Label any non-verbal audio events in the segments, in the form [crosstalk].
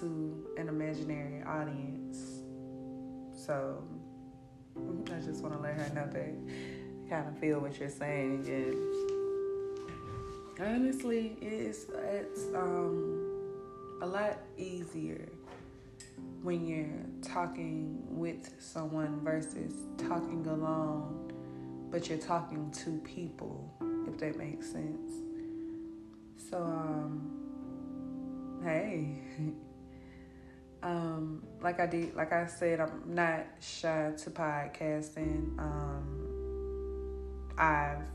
to an imaginary audience. So I just want to let her know that I kind of feel what you're saying. And honestly, it's, it's um, a lot easier when you're talking with someone versus talking alone, but you're talking to people, if that makes sense. So, um, hey, [laughs] um, like I did, like I said, I'm not shy to podcasting. Um, I've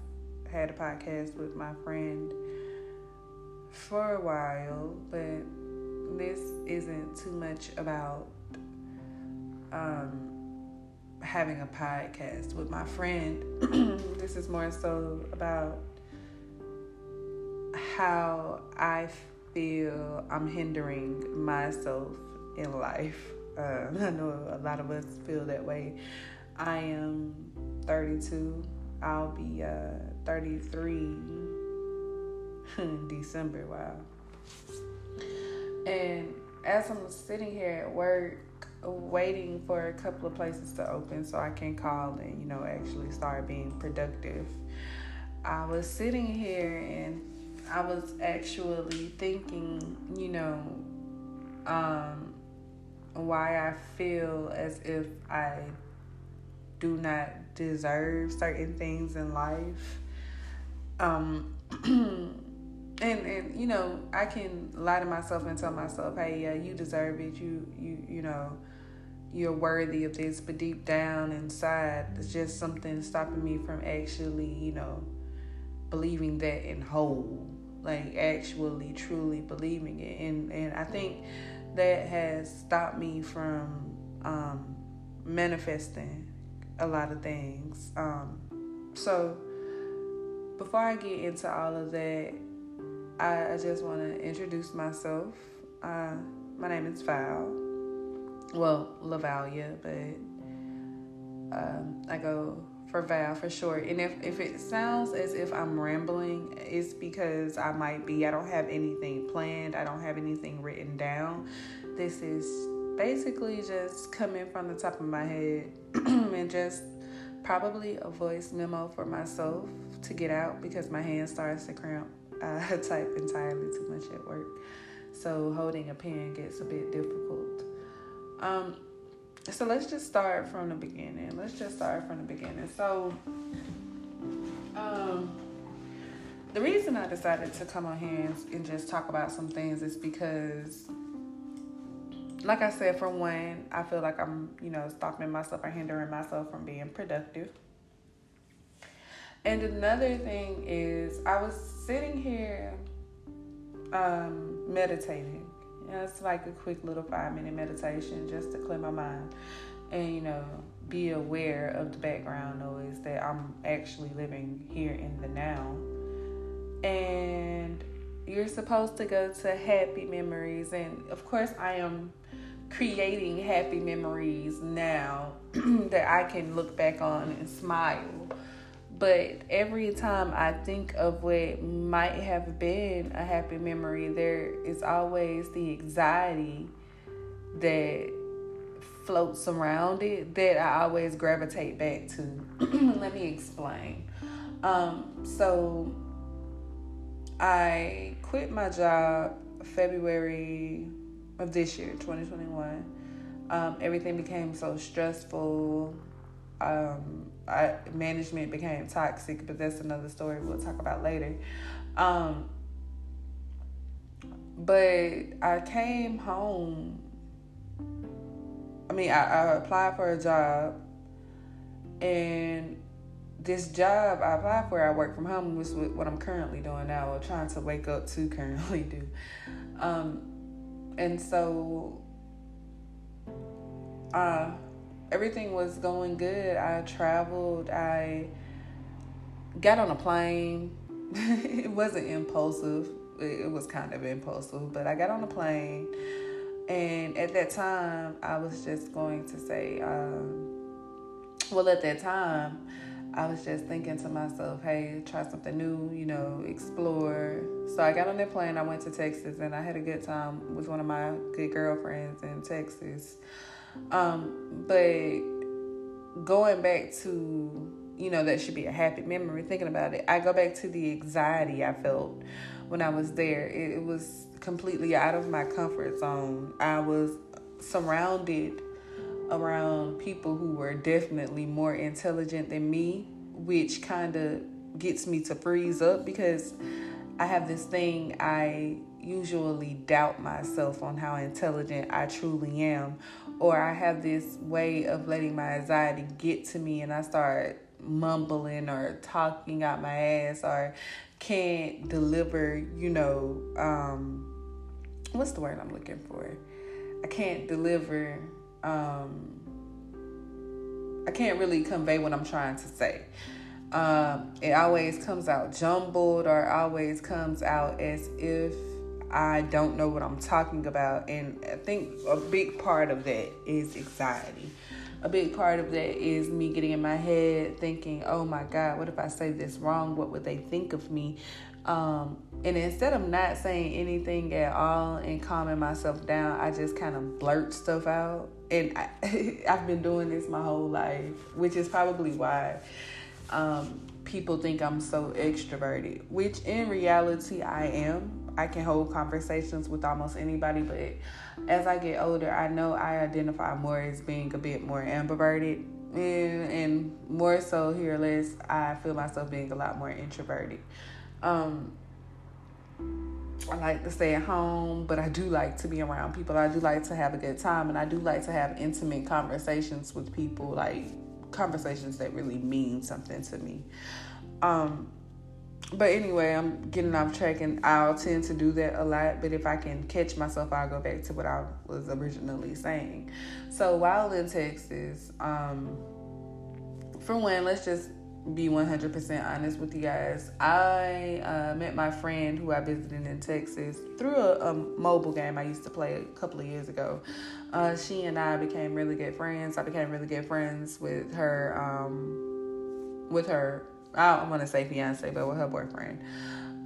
had a podcast with my friend for a while, but this isn't too much about um, having a podcast with my friend. [clears throat] this is more so about how I feel I'm hindering myself in life. Uh, [laughs] I know a lot of us feel that way. I am 32. I'll be uh, 33 in [laughs] December. Wow. And as I'm sitting here at work, waiting for a couple of places to open so I can call and, you know, actually start being productive, I was sitting here and I was actually thinking, you know, um, why I feel as if I do not deserve certain things in life. Um, [clears throat] and and you know I can lie to myself and tell myself, hey, yeah, you deserve it. You you you know you're worthy of this. But deep down inside, there's just something stopping me from actually, you know, believing that in whole, like actually truly believing it. And and I think that has stopped me from um, manifesting a lot of things. Um, so before I get into all of that, I, I just want to introduce myself. Uh, my name is Val. Well, Lavalia, but um, I go for Val for sure. And if, if it sounds as if I'm rambling, it's because I might be. I don't have anything planned, I don't have anything written down. This is basically just coming from the top of my head [clears throat] and just probably a voice memo for myself to get out because my hand starts to cramp I [laughs] type entirely too much at work. So holding a pen gets a bit difficult. Um, so let's just start from the beginning. Let's just start from the beginning. So, um, the reason I decided to come on here and just talk about some things is because, like I said, for one, I feel like I'm, you know, stopping myself or hindering myself from being productive. And another thing is, I was sitting here um, meditating. It's like a quick little five minute meditation just to clear my mind and, you know, be aware of the background noise that I'm actually living here in the now. And you're supposed to go to happy memories. And of course, I am creating happy memories now [clears throat] that I can look back on and smile but every time I think of what might have been a happy memory, there is always the anxiety that floats around it that I always gravitate back to. [clears throat] Let me explain. Um, so I quit my job February of this year, 2021. Um, everything became so stressful. Um, I, management became toxic, but that's another story we'll talk about later. Um, but I came home. I mean, I, I applied for a job, and this job I applied for, I work from home, was what I'm currently doing now, or trying to wake up to currently do. Um, and so, uh, everything was going good. I traveled. I got on a plane. [laughs] it wasn't impulsive. It was kind of impulsive, but I got on a plane. And at that time, I was just going to say, um, well, at that time, I was just thinking to myself, hey, try something new, you know, explore. So I got on that plane. I went to Texas and I had a good time with one of my good girlfriends in Texas. Um, but going back to, you know, that should be a happy memory, thinking about it, I go back to the anxiety I felt when I was there. It, it was completely out of my comfort zone. I was surrounded around people who were definitely more intelligent than me, which kind of gets me to freeze up because I have this thing I usually doubt myself on how intelligent I truly am, or I have this way of letting my anxiety get to me and I start mumbling or talking out my ass or can't deliver, you know, um, what's the word I'm looking for? I can't deliver um, I can't really convey what I'm trying to say. Um, it always comes out jumbled or always comes out as if I don't know what I'm talking about. And I think a big part of that is anxiety. A big part of that is me getting in my head thinking, oh my God, what if I say this wrong? What would they think of me? Um, and instead of not saying anything at all and calming myself down, I just kind of blurt stuff out. And I, [laughs] have been doing this my whole life, which is probably why um, people think I'm so extroverted, which in reality I am. I can hold conversations with almost anybody, but as I get older, I know I identify more as being a bit more ambiverted. And, and more so here, less, I feel myself being a lot more introverted. Um, I like to stay at home, but I do like to be around people. I do like to have a good time, and I do like to have intimate conversations with people, like conversations that really mean something to me. Um, but anyway, I'm getting off track, and I'll tend to do that a lot. But if I can catch myself, I'll go back to what I was originally saying. So while in Texas, um, for one, let's just be 100% honest with you guys. I uh, met my friend who I visited in Texas through a, a, mobile game I used to play a couple of years ago. Uh, she and I became really good friends. I became really good friends with her, um, with her, I don't want to say fiance, but with her boyfriend.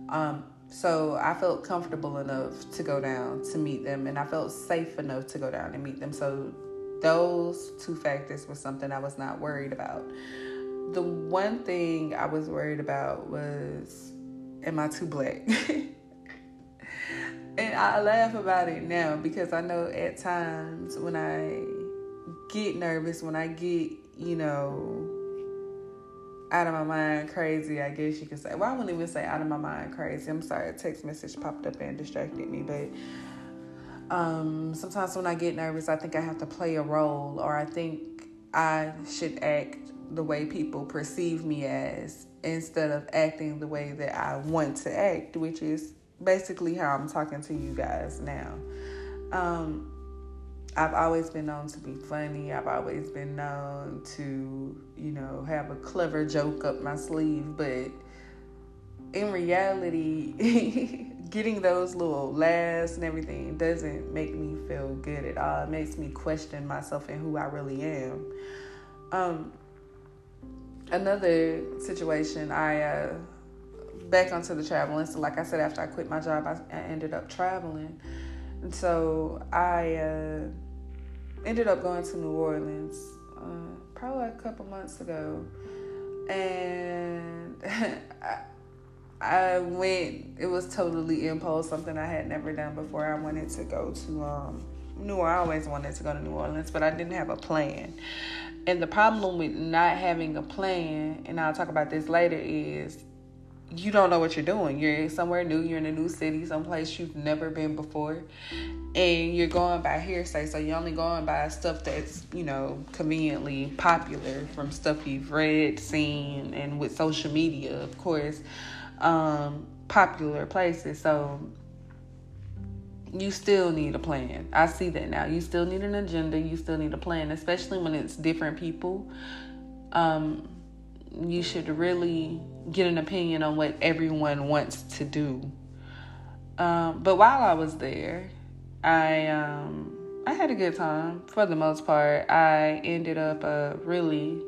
Um, so I felt comfortable enough to go down to meet them, and I felt safe enough to go down and meet them. So those two factors were something I was not worried about the one thing I was worried about was, am I too black? [laughs] and I laugh about it now because I know at times when I get nervous, when I get, you know, out of my mind crazy, I guess you could say. Well, I wouldn't even say out of my mind crazy. I'm sorry, a text message popped up and distracted me, but um, sometimes when I get nervous, I think I have to play a role or I think I should act the way people perceive me as instead of acting the way that I want to act, which is basically how I'm talking to you guys now. Um, I've always been known to be funny. I've always been known to, you know, have a clever joke up my sleeve, but in reality, [laughs] getting those little laughs and everything doesn't make me feel good at all. It makes me question myself and who I really am. Um, another situation, I uh, back onto the traveling. So, like I said, after I quit my job, I, I ended up traveling, and so I uh, ended up going to New Orleans uh, probably a couple months ago, and. [laughs] I, I went. It was totally impulse, something I had never done before. I wanted to go to um, New. Orleans I always wanted to go to New Orleans, but I didn't have a plan. And the problem with not having a plan, and I'll talk about this later, is you don't know what you're doing. You're somewhere new, you're in a new city, someplace you've never been before, and you're going by hearsay. So you're only going by stuff that's, you know, conveniently popular from stuff you've read, seen, and with social media, of course, um, popular places. So you still need a plan. I see that now. You still need an agenda. You still need a plan, especially when it's different people. Um, you should really get an opinion on what everyone wants to do. Um, but while I was there, I um, I had a good time for the most part. I ended up uh, really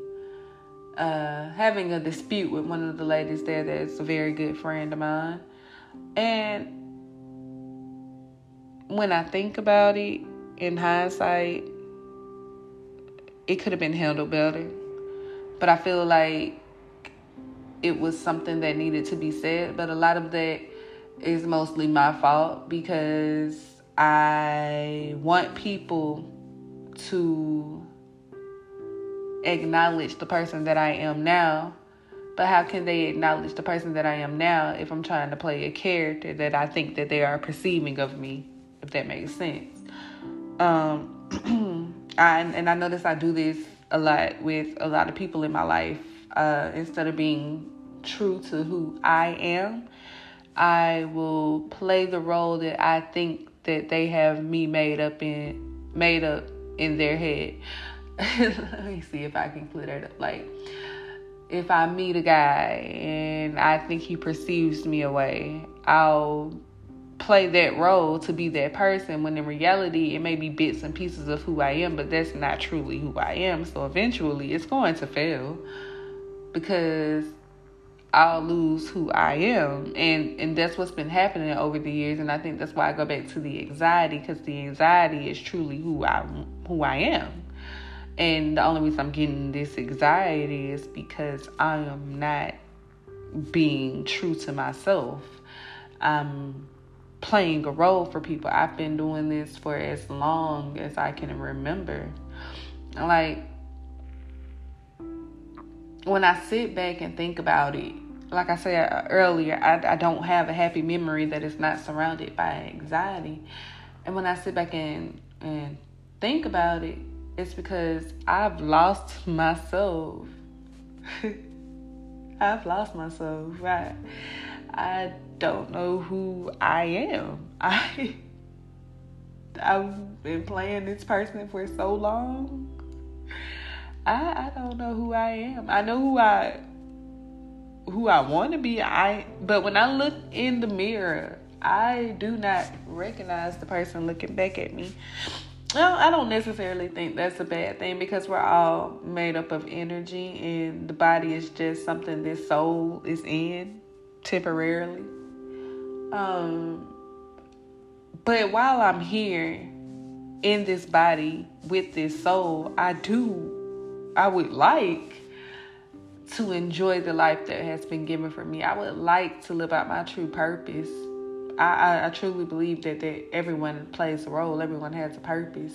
uh, having a dispute with one of the ladies there that's a very good friend of mine. And when I think about it in hindsight, it could have been handled better. But I feel like it was something that needed to be said. But a lot of that is mostly my fault because I want people to acknowledge the person that I am now. But how can they acknowledge the person that I am now if I'm trying to play a character that I think that they are perceiving of me, if that makes sense? Um, [clears throat] I, and I notice I do this a lot with a lot of people in my life. Uh, instead of being true to who I am, I will play the role that I think that they have me made up in made up in their head. [laughs] Let me see if I can clear that up. Like if I meet a guy and I think he perceives me away, I'll play that role to be that person when in reality it may be bits and pieces of who I am, but that's not truly who I am. So eventually it's going to fail because I'll lose who I am. And and that's what's been happening over the years and I think that's why I go back to the anxiety cuz the anxiety is truly who I who I am. And the only reason I'm getting this anxiety is because I am not being true to myself. I'm playing a role for people. I've been doing this for as long as I can remember. Like when I sit back and think about it, like I said uh, earlier, I, I don't have a happy memory that is not surrounded by anxiety. And when I sit back and, and think about it, it's because I've lost myself. [laughs] I've lost myself, right? I don't know who I am. [laughs] I I've been playing this person for so long. I I don't know who I am. I know who I who I want to be. I but when I look in the mirror, I do not recognize the person looking back at me. Well, I don't necessarily think that's a bad thing because we're all made up of energy and the body is just something this soul is in temporarily. Um but while I'm here in this body with this soul, I do I would like to enjoy the life that has been given for me. I would like to live out my true purpose. I, I, I, truly believe that, that everyone plays a role, everyone has a purpose.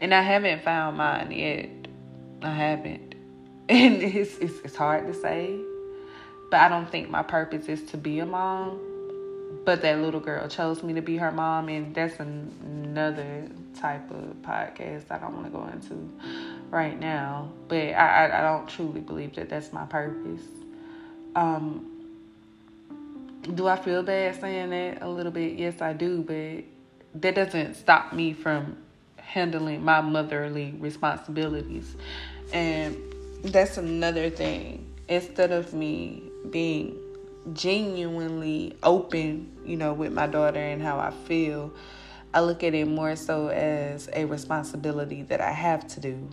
And I haven't found mine yet. I haven't. [laughs] And it's, it's, it's hard to say. But I don't think my purpose is to be a mom. But that little girl chose me to be her mom, and that's another type of podcast I don't want to go into right now. But I, I, I don't truly believe that that's my purpose. Um, do I feel bad saying that a little bit? Yes, I do, but that doesn't stop me from handling my motherly responsibilities. And that's another thing. Instead of me being genuinely open, you know, with my daughter and how I feel, I look at it more so as a responsibility that I have to do.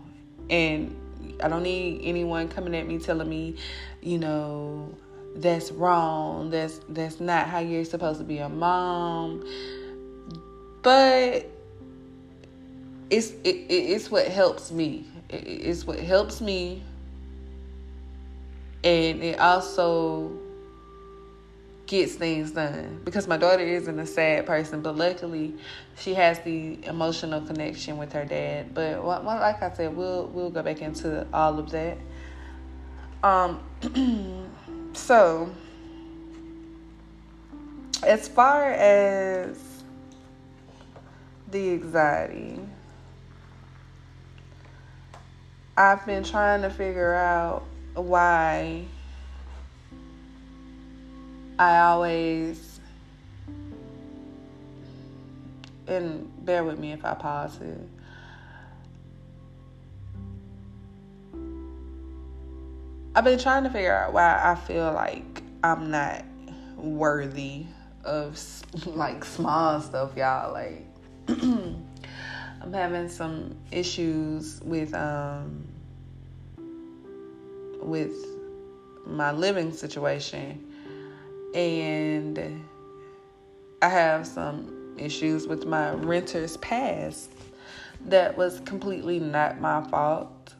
And I don't need anyone coming at me telling me, you know, that's wrong. That's that's not how you're supposed to be a mom. But it's it, it's what helps me. It's what helps me, and it also gets things done. Because my daughter isn't a sad person but luckily she has the emotional connection with her dad. But like i said we'll we'll go back into all of that. Um [clears throat] so as far as the anxiety i've been trying to figure out why I always, and bear with me if I pause it. I've been trying to figure out why I feel like I'm not worthy of [laughs] like small stuff, y'all. Like, [clears throat] I'm having some issues with um with my living situation. And I have some issues with my renter's pass that was completely not my fault.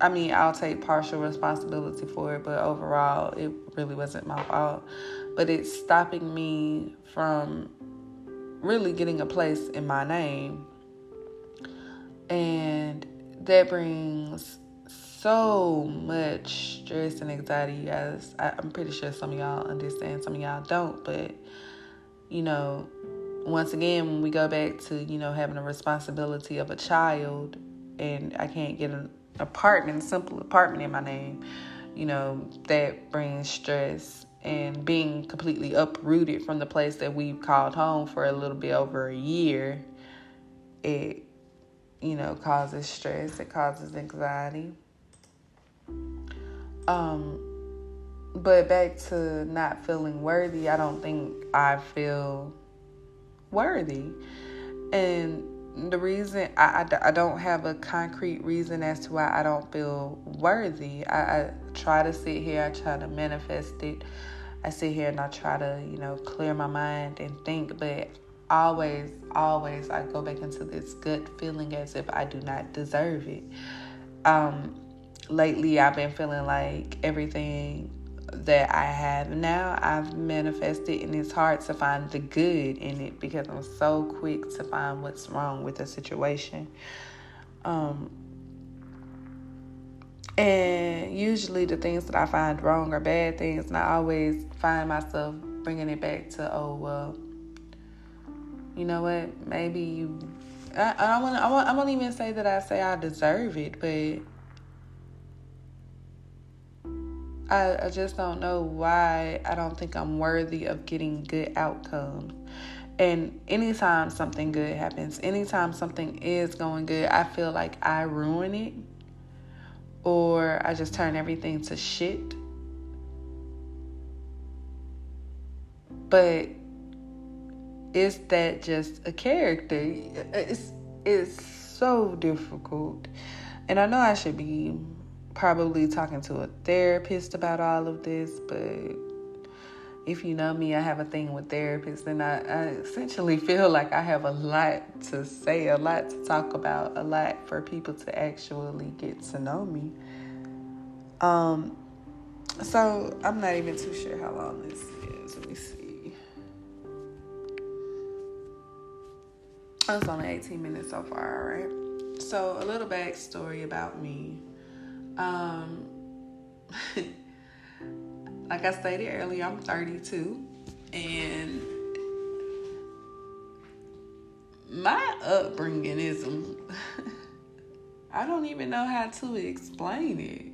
I mean, I'll take partial responsibility for it, but overall, it really wasn't my fault. But it's stopping me from really getting a place in my name. And that brings so much stress and anxiety, you guys. I, I'm pretty sure some of y'all understand, some of y'all don't, but you know, once again, when we go back to, you know, having a responsibility of a child and I can't get an apartment, simple apartment in my name, you know, that brings stress and being completely uprooted from the place that we've called home for a little bit over a year, it, you know, causes stress, it causes anxiety. Um, but back to not feeling worthy, I don't think I feel worthy. And the reason I, I, I, don't have a concrete reason as to why I don't feel worthy. I, I try to sit here, I try to manifest it. I sit here and I try to, you know, clear my mind and think, but always, always I go back into this gut feeling as if I do not deserve it. Um, lately I've been feeling like everything that I have now I've manifested and it's hard to find the good in it because I'm so quick to find what's wrong with a situation. Um and usually the things that I find wrong are bad things and I always find myself bringing it back to oh well you know what maybe you I, I want I want I won't even say that I say I deserve it but I, I just don't know why I don't think I'm worthy of getting good outcomes. And anytime something good happens, anytime something is going good, I feel like I ruin it or I just turn everything to shit. But is that just a character? It's it's so difficult. And I know I should be probably talking to a therapist about all of this, but if you know me, I have a thing with therapists, and I, I, essentially feel like I have a lot to say, a lot to talk about, a lot for people to actually get to know me. Um, so I'm not even too sure how long this is. Let me see. Oh, it's only 18 minutes so far, all right? So, a little backstory about me. Um, [laughs] like I stated earlier, I'm 32, and my upbringing is, [laughs] I don't even know how to explain it.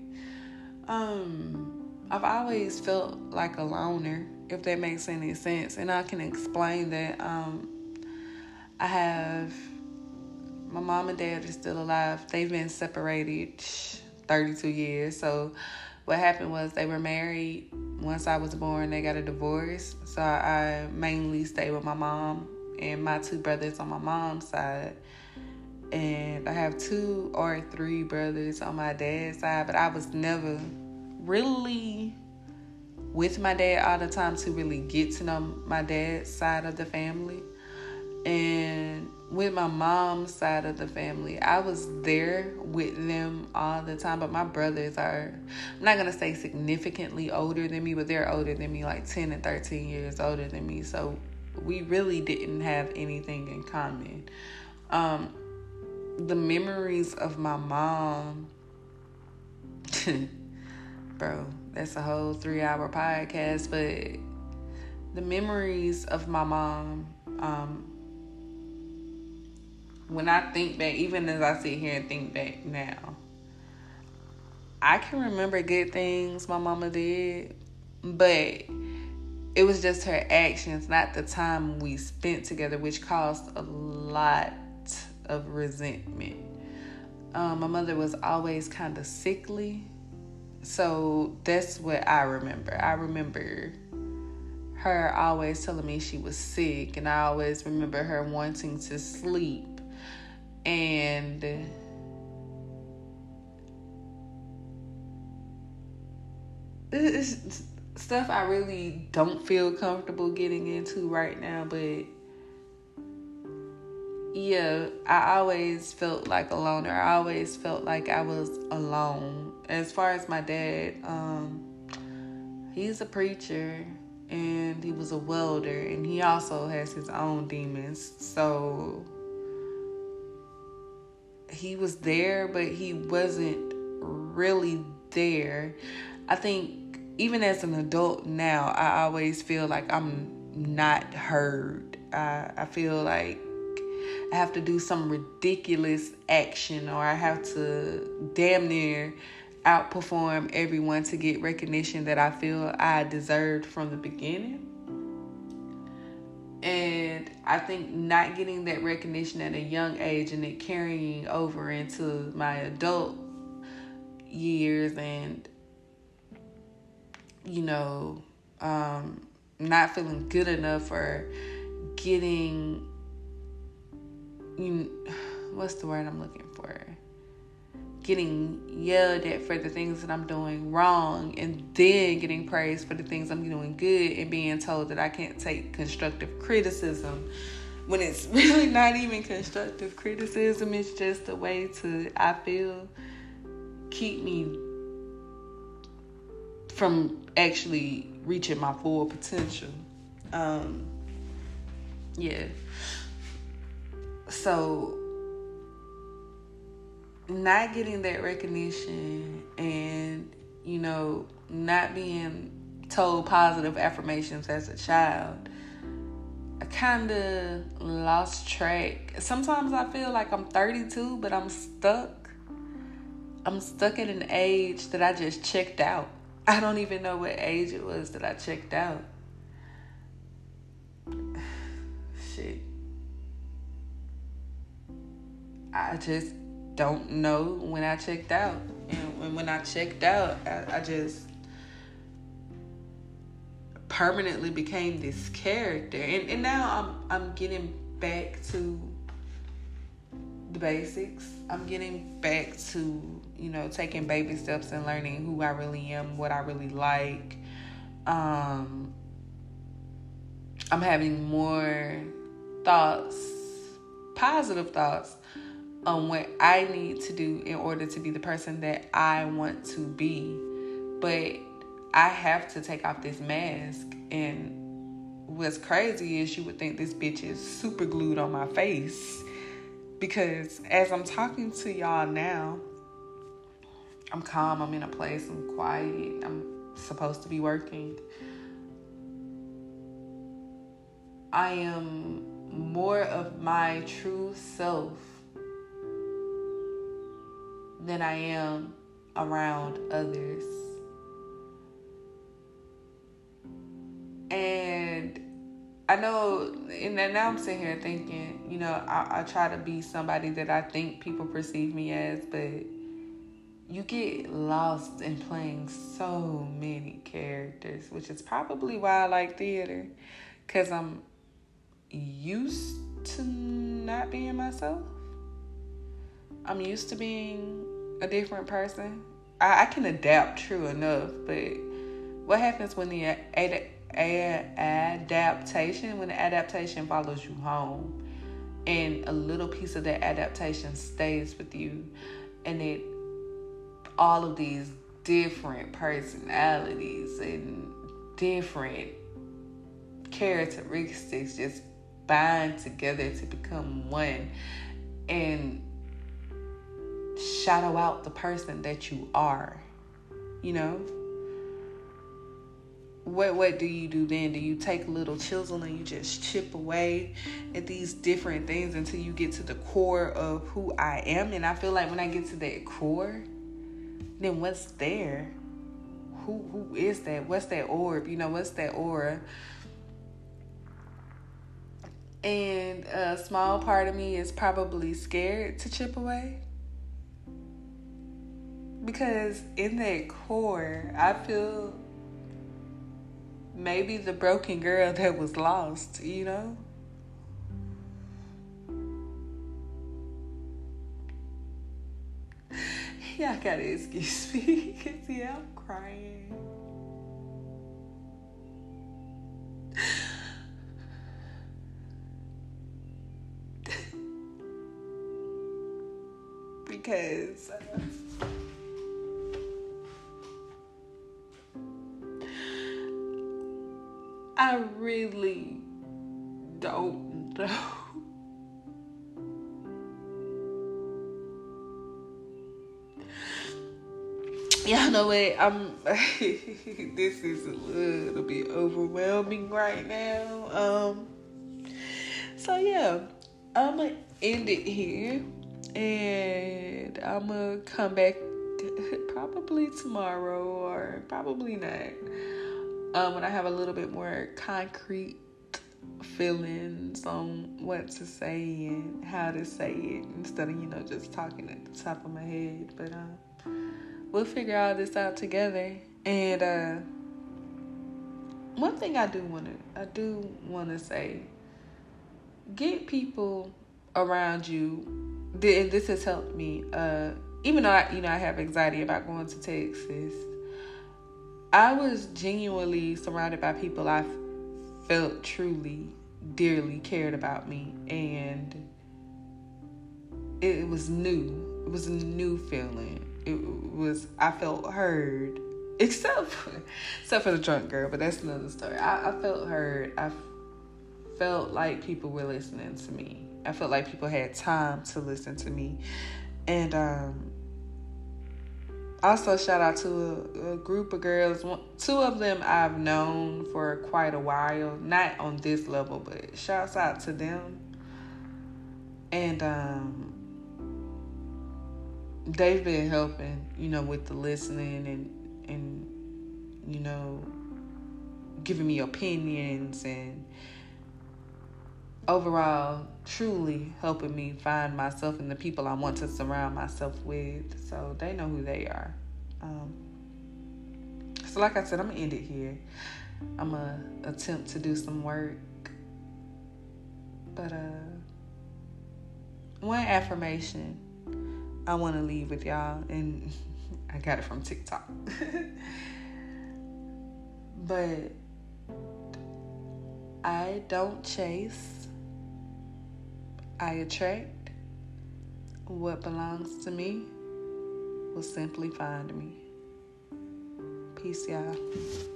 Um, I've always felt like a loner, if that makes any sense, and I can explain that. Um, I have my mom and dad are still alive. They've been separated 32 years. So what happened was they were married. Once I was born, they got a divorce. So I mainly stayed with my mom and my two brothers on my mom's side. And I have two or three brothers on my dad's side, but I was never really with my dad all the time to really get to know my dad's side of the family. And with my mom's side of the family, I was there with them all the time. But my brothers are, I'm not gonna say significantly older than me, but they're older than me, like 10 and 13 years older than me. So we really didn't have anything in common. Um, the memories of my mom, [laughs] bro, that's a whole three hour podcast, but the memories of my mom, um, when I think back, even as I sit here and think back now, I can remember good things my mama did, but it was just her actions, not the time we spent together, which caused a lot of resentment. Um, my mother was always kind of sickly, so that's what I remember. I remember her always telling me she was sick, and I always remember her wanting to sleep and it's stuff I really don't feel comfortable getting into right now, but yeah, I always felt like a loner. I always felt like I was alone. As far as my dad, um, he's a preacher and he was a welder and he also has his own demons. So he was there, but he wasn't really there. I think even as an adult now, I always feel like I'm not heard. I, I feel like I have to do some ridiculous action or I have to damn near outperform everyone to get recognition that I feel I deserved from the beginning. And I think not getting that recognition at a young age and it carrying over into my adult years and, you know, um, not feeling good enough or getting, you, [sighs] what's the word I'm looking for? Getting yelled at for the things that I'm doing wrong and then getting praised for the things I'm doing good and being told that I can't take constructive criticism when it's [laughs] really not even constructive criticism. It's just a way to I feel keep me from actually reaching my full potential. Um yeah. So not getting that recognition and, you know, not being told positive affirmations as a child, I kind of lost track. Sometimes I feel like I'm 32, but I'm stuck. I'm stuck at an age that I just checked out. I don't even know what age it was that I checked out. [sighs] Shit. I just don't know when I checked out. And when I checked out, I, I just permanently became this character. And, and now I'm I'm getting back to the basics. I'm getting back to, you know, taking baby steps and learning who I really am, what I really like. Um I'm having more thoughts, positive thoughts on what I need to do in order to be the person that I want to be. But I have to take off this mask. And what's crazy is you would think this bitch is super glued on my face. Because as I'm talking to y'all now, I'm calm, I'm in a place, I'm quiet, I'm supposed to be working. I am more of my true self than I am around others. And I know, and now I'm sitting here thinking, you know, I, I try to be somebody that I think people perceive me as, but you get lost in playing so many characters, which is probably why I like theater, because I'm used to not being myself. I'm used to being a different person. I, I can adapt, true enough, but what happens when the ad, ad, adaptation, when the adaptation follows you home, and a little piece of that adaptation stays with you, and it all of these different personalities and different characteristics just bind together to become one and shadow out the person that you are. You know? What what do you do then? Do you take a little chisel and you just chip away at these different things until you get to the core of who I am? And I feel like when I get to that core, then what's there? Who who is that? What's that orb? You know, what's that aura? And a small part of me is probably scared to chip away because in that core, I feel maybe the broken girl [laughs] that was lost, you know? [laughs] Y'all gotta excuse me [laughs] because, yeah, I'm crying. because uh, I really don't know. Y'all know what? I'm. [laughs] this is a little bit overwhelming right now. Um. So yeah, I'm gonna end it here, and I'm gonna come back [laughs] probably tomorrow or probably not. Um, when I have a little bit more concrete feelings on what to say and how to say it instead of you know just talking at the top of my head. But um, we'll figure all this out together. And uh, one thing I do want to I do want to say, get people around you. And this has helped me. Uh, even though I, you know I have anxiety about going to Texas, I was genuinely surrounded by people I felt truly dearly cared about me and it was new. It was a new feeling. It was i felt heard [laughs] except for, except for the drunk girl but that's another story. I, I felt heard. I felt like people were listening to me. I felt like people had time to listen to me. And um also shout out to a, a, group of girls. Two of them i've known for quite a while. Not on this level but shouts out to them. And um, they've been helping you know with the listening and and you know giving me opinions and overall truly helping me find myself and the people I want to surround myself with. So they know who they are. Um, so, like I said, I'm gonna end it here. I'm gonna attempt to do some work. But uh, one affirmation I want to leave with y'all, and [laughs] I got it from TikTok. [laughs] but I don't chase I attract what belongs to me will simply find me. Peace, y'all.